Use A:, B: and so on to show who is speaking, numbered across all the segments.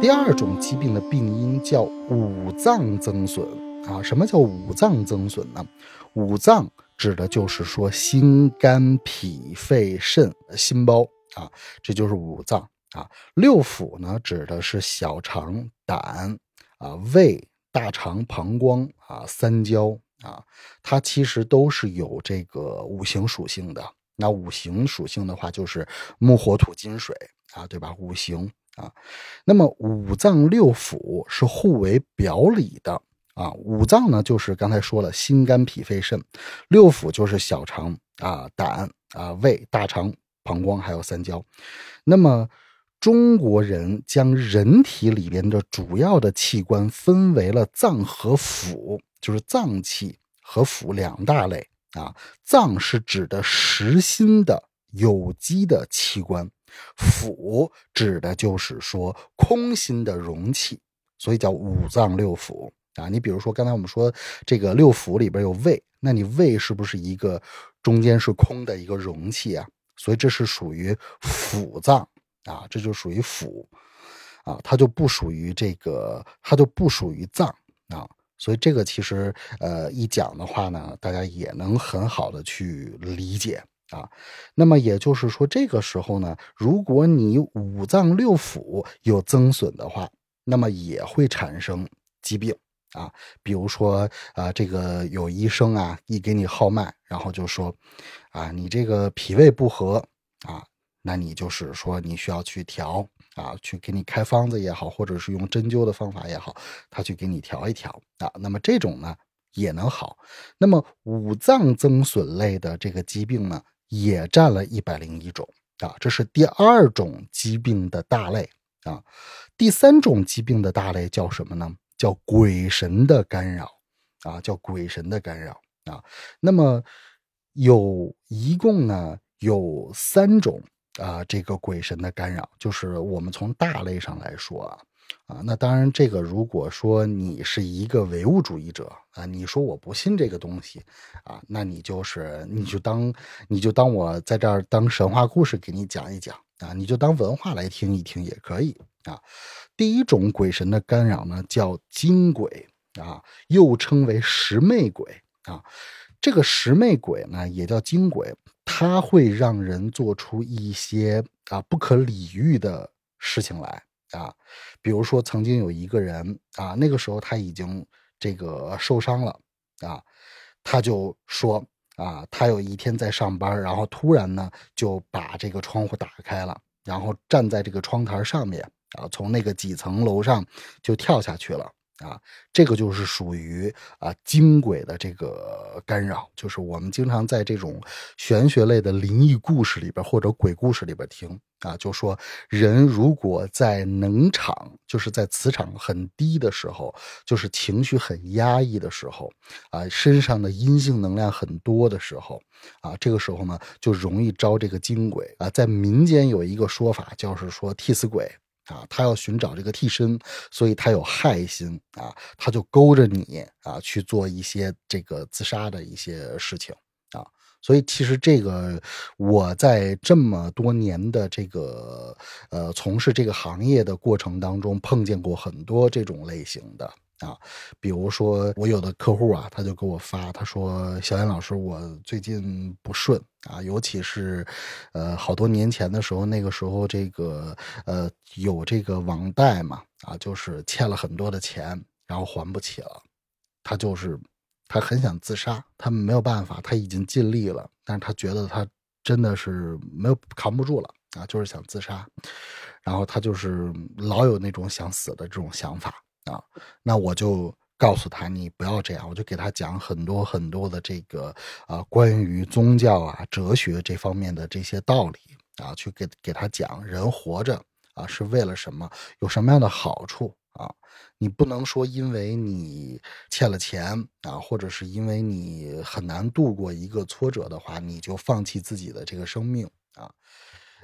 A: 第二种疾病的病因叫五脏增损啊。什么叫五脏增损呢？五脏指的就是说心、肝、脾、肺、肾、心包啊，这就是五脏啊。六腑呢，指的是小肠、胆啊、胃、大肠、膀胱啊、三焦啊，它其实都是有这个五行属性的。那五行属性的话，就是木、火、土、金、水啊，对吧？五行啊，那么五脏六腑是互为表里的。啊，五脏呢，就是刚才说了，心肝脾肺肾；六腑就是小肠啊、胆啊、胃、大肠、膀胱，还有三焦。那么中国人将人体里边的主要的器官分为了脏和腑，就是脏器和腑两大类啊。脏是指的实心的有机的器官，腑指的就是说空心的容器，所以叫五脏六腑。啊，你比如说刚才我们说这个六腑里边有胃，那你胃是不是一个中间是空的一个容器啊？所以这是属于腑脏啊，这就属于腑啊，它就不属于这个，它就不属于脏啊。所以这个其实呃一讲的话呢，大家也能很好的去理解啊。那么也就是说，这个时候呢，如果你五脏六腑有增损的话，那么也会产生疾病。啊，比如说啊，这个有医生啊，一给你号脉，然后就说，啊，你这个脾胃不和啊，那你就是说你需要去调啊，去给你开方子也好，或者是用针灸的方法也好，他去给你调一调啊。那么这种呢也能好。那么五脏增损类的这个疾病呢，也占了一百零一种啊，这是第二种疾病的大类啊。第三种疾病的大类叫什么呢？叫鬼神的干扰啊，叫鬼神的干扰啊。那么有一共呢有三种啊，这个鬼神的干扰，就是我们从大类上来说啊啊。那当然，这个如果说你是一个唯物主义者啊，你说我不信这个东西啊，那你就是你就当你就当我在这儿当神话故事给你讲一讲啊，你就当文化来听一听也可以啊。第一种鬼神的干扰呢，叫精鬼啊，又称为十魅鬼啊。这个十魅鬼呢，也叫精鬼，它会让人做出一些啊不可理喻的事情来啊。比如说，曾经有一个人啊，那个时候他已经这个受伤了啊，他就说啊，他有一天在上班，然后突然呢就把这个窗户打开了，然后站在这个窗台上面。啊，从那个几层楼上就跳下去了啊！这个就是属于啊精鬼的这个干扰，就是我们经常在这种玄学类的灵异故事里边或者鬼故事里边听啊，就说人如果在能场，就是在磁场很低的时候，就是情绪很压抑的时候啊，身上的阴性能量很多的时候啊，这个时候呢就容易招这个精鬼啊。在民间有一个说法，就是说替死鬼。啊，他要寻找这个替身，所以他有害心啊，他就勾着你啊去做一些这个自杀的一些事情啊。所以其实这个我在这么多年的这个呃从事这个行业的过程当中，碰见过很多这种类型的。啊，比如说我有的客户啊，他就给我发，他说：“小严老师，我最近不顺啊，尤其是，呃，好多年前的时候，那个时候这个呃有这个网贷嘛，啊，就是欠了很多的钱，然后还不起了，他就是他很想自杀，他没有办法，他已经尽力了，但是他觉得他真的是没有扛不住了啊，就是想自杀，然后他就是老有那种想死的这种想法。”啊，那我就告诉他，你不要这样。我就给他讲很多很多的这个啊，关于宗教啊、哲学这方面的这些道理啊，去给给他讲，人活着啊是为了什么，有什么样的好处啊？你不能说因为你欠了钱啊，或者是因为你很难度过一个挫折的话，你就放弃自己的这个生命啊。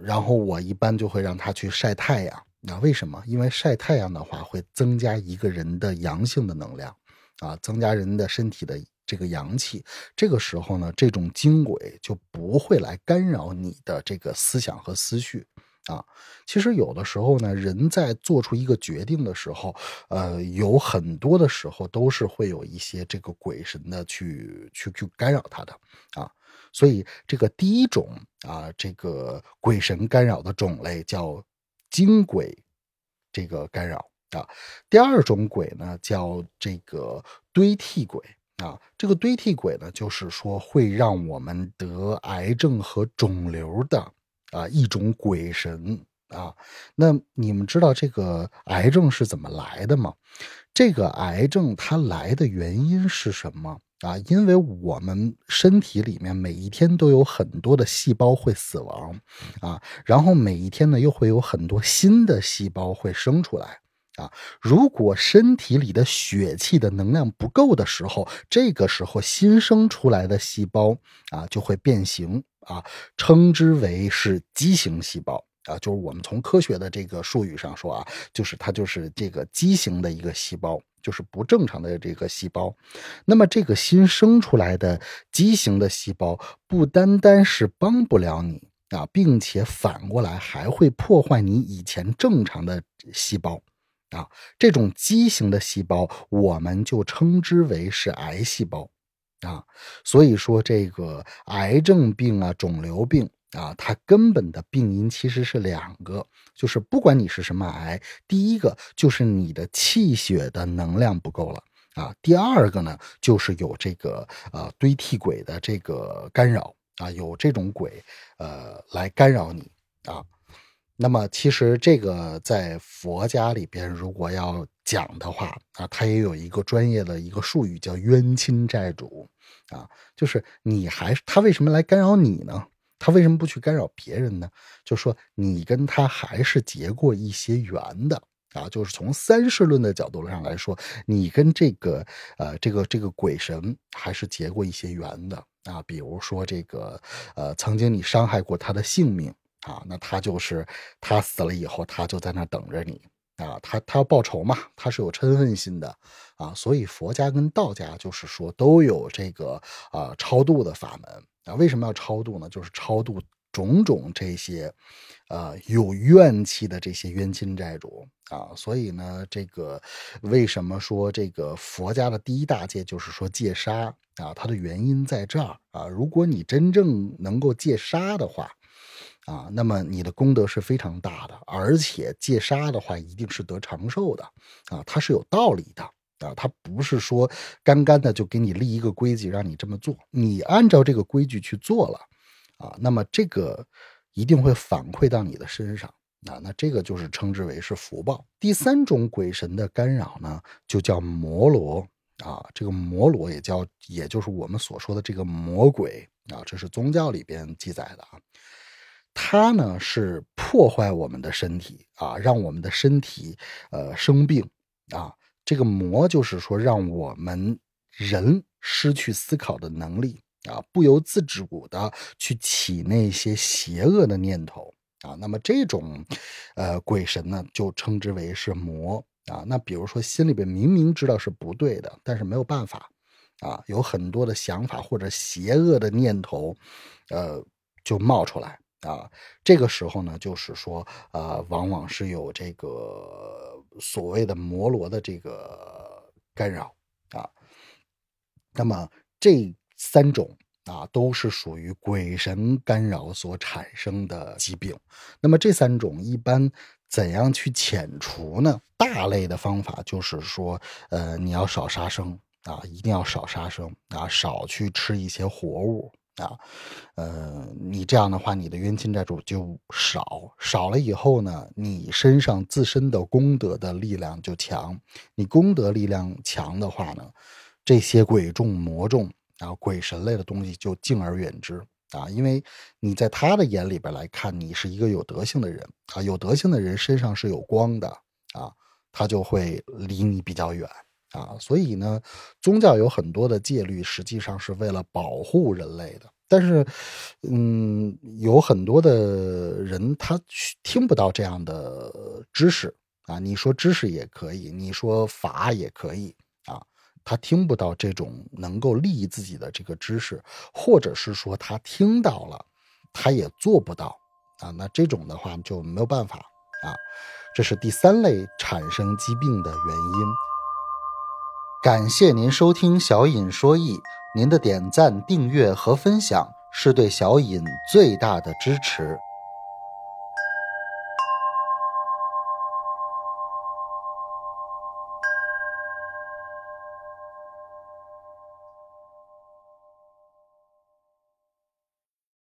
A: 然后我一般就会让他去晒太阳。那为什么？因为晒太阳的话，会增加一个人的阳性的能量，啊，增加人的身体的这个阳气。这个时候呢，这种精鬼就不会来干扰你的这个思想和思绪，啊。其实有的时候呢，人在做出一个决定的时候，呃，有很多的时候都是会有一些这个鬼神的去去去干扰他的啊。所以这个第一种啊，这个鬼神干扰的种类叫精鬼，这个干扰啊。第二种鬼呢叫这个堆替鬼啊。这个堆替鬼呢，就是说会让我们得癌症和肿瘤的啊一种鬼神。啊，那你们知道这个癌症是怎么来的吗？这个癌症它来的原因是什么啊？因为我们身体里面每一天都有很多的细胞会死亡啊，然后每一天呢又会有很多新的细胞会生出来啊。如果身体里的血气的能量不够的时候，这个时候新生出来的细胞啊就会变形啊，称之为是畸形细胞。啊，就是我们从科学的这个术语上说啊，就是它就是这个畸形的一个细胞，就是不正常的这个细胞。那么这个新生出来的畸形的细胞，不单单是帮不了你啊，并且反过来还会破坏你以前正常的细胞啊。这种畸形的细胞，我们就称之为是癌细胞啊。所以说，这个癌症病啊，肿瘤病。啊，它根本的病因其实是两个，就是不管你是什么癌，第一个就是你的气血的能量不够了啊，第二个呢就是有这个呃堆替鬼的这个干扰啊，有这种鬼呃来干扰你啊。那么其实这个在佛家里边，如果要讲的话啊，它也有一个专业的一个术语叫冤亲债主啊，就是你还他为什么来干扰你呢？他为什么不去干扰别人呢？就说你跟他还是结过一些缘的啊，就是从三世论的角度上来说，你跟这个呃这个这个鬼神还是结过一些缘的啊。比如说这个呃，曾经你伤害过他的性命啊，那他就是他死了以后，他就在那等着你啊，他他要报仇嘛，他是有嗔恨心的啊。所以佛家跟道家就是说都有这个啊超度的法门。啊，为什么要超度呢？就是超度种种这些，呃，有怨气的这些冤亲债主啊。所以呢，这个为什么说这个佛家的第一大戒就是说戒杀啊？它的原因在这儿啊。如果你真正能够戒杀的话，啊，那么你的功德是非常大的，而且戒杀的话一定是得长寿的啊，它是有道理的。啊，他不是说干干的就给你立一个规矩让你这么做，你按照这个规矩去做了，啊，那么这个一定会反馈到你的身上，啊，那这个就是称之为是福报。第三种鬼神的干扰呢，就叫魔罗，啊，这个魔罗也叫，也就是我们所说的这个魔鬼，啊，这是宗教里边记载的啊，它呢是破坏我们的身体，啊，让我们的身体呃生病，啊。这个魔就是说，让我们人失去思考的能力啊，不由自主的去起那些邪恶的念头啊。那么这种，呃，鬼神呢，就称之为是魔啊。那比如说，心里边明明知道是不对的，但是没有办法啊，有很多的想法或者邪恶的念头，呃，就冒出来啊。这个时候呢，就是说，呃，往往是有这个。所谓的摩罗的这个干扰啊，那么这三种啊都是属于鬼神干扰所产生的疾病。那么这三种一般怎样去遣除呢？大类的方法就是说，呃，你要少杀生啊，一定要少杀生啊，少去吃一些活物。啊，呃，你这样的话，你的冤亲债主就少少了以后呢，你身上自身的功德的力量就强。你功德力量强的话呢，这些鬼众魔众啊，鬼神类的东西就敬而远之啊，因为你在他的眼里边来看，你是一个有德性的人啊，有德性的人身上是有光的啊，他就会离你比较远。啊，所以呢，宗教有很多的戒律，实际上是为了保护人类的。但是，嗯，有很多的人他听不到这样的知识啊。你说知识也可以，你说法也可以啊。他听不到这种能够利益自己的这个知识，或者是说他听到了，他也做不到啊，那这种的话就没有办法啊。这是第三类产生疾病的原因。感谢您收听小尹说艺，您的点赞、订阅和分享是对小尹最大的支持。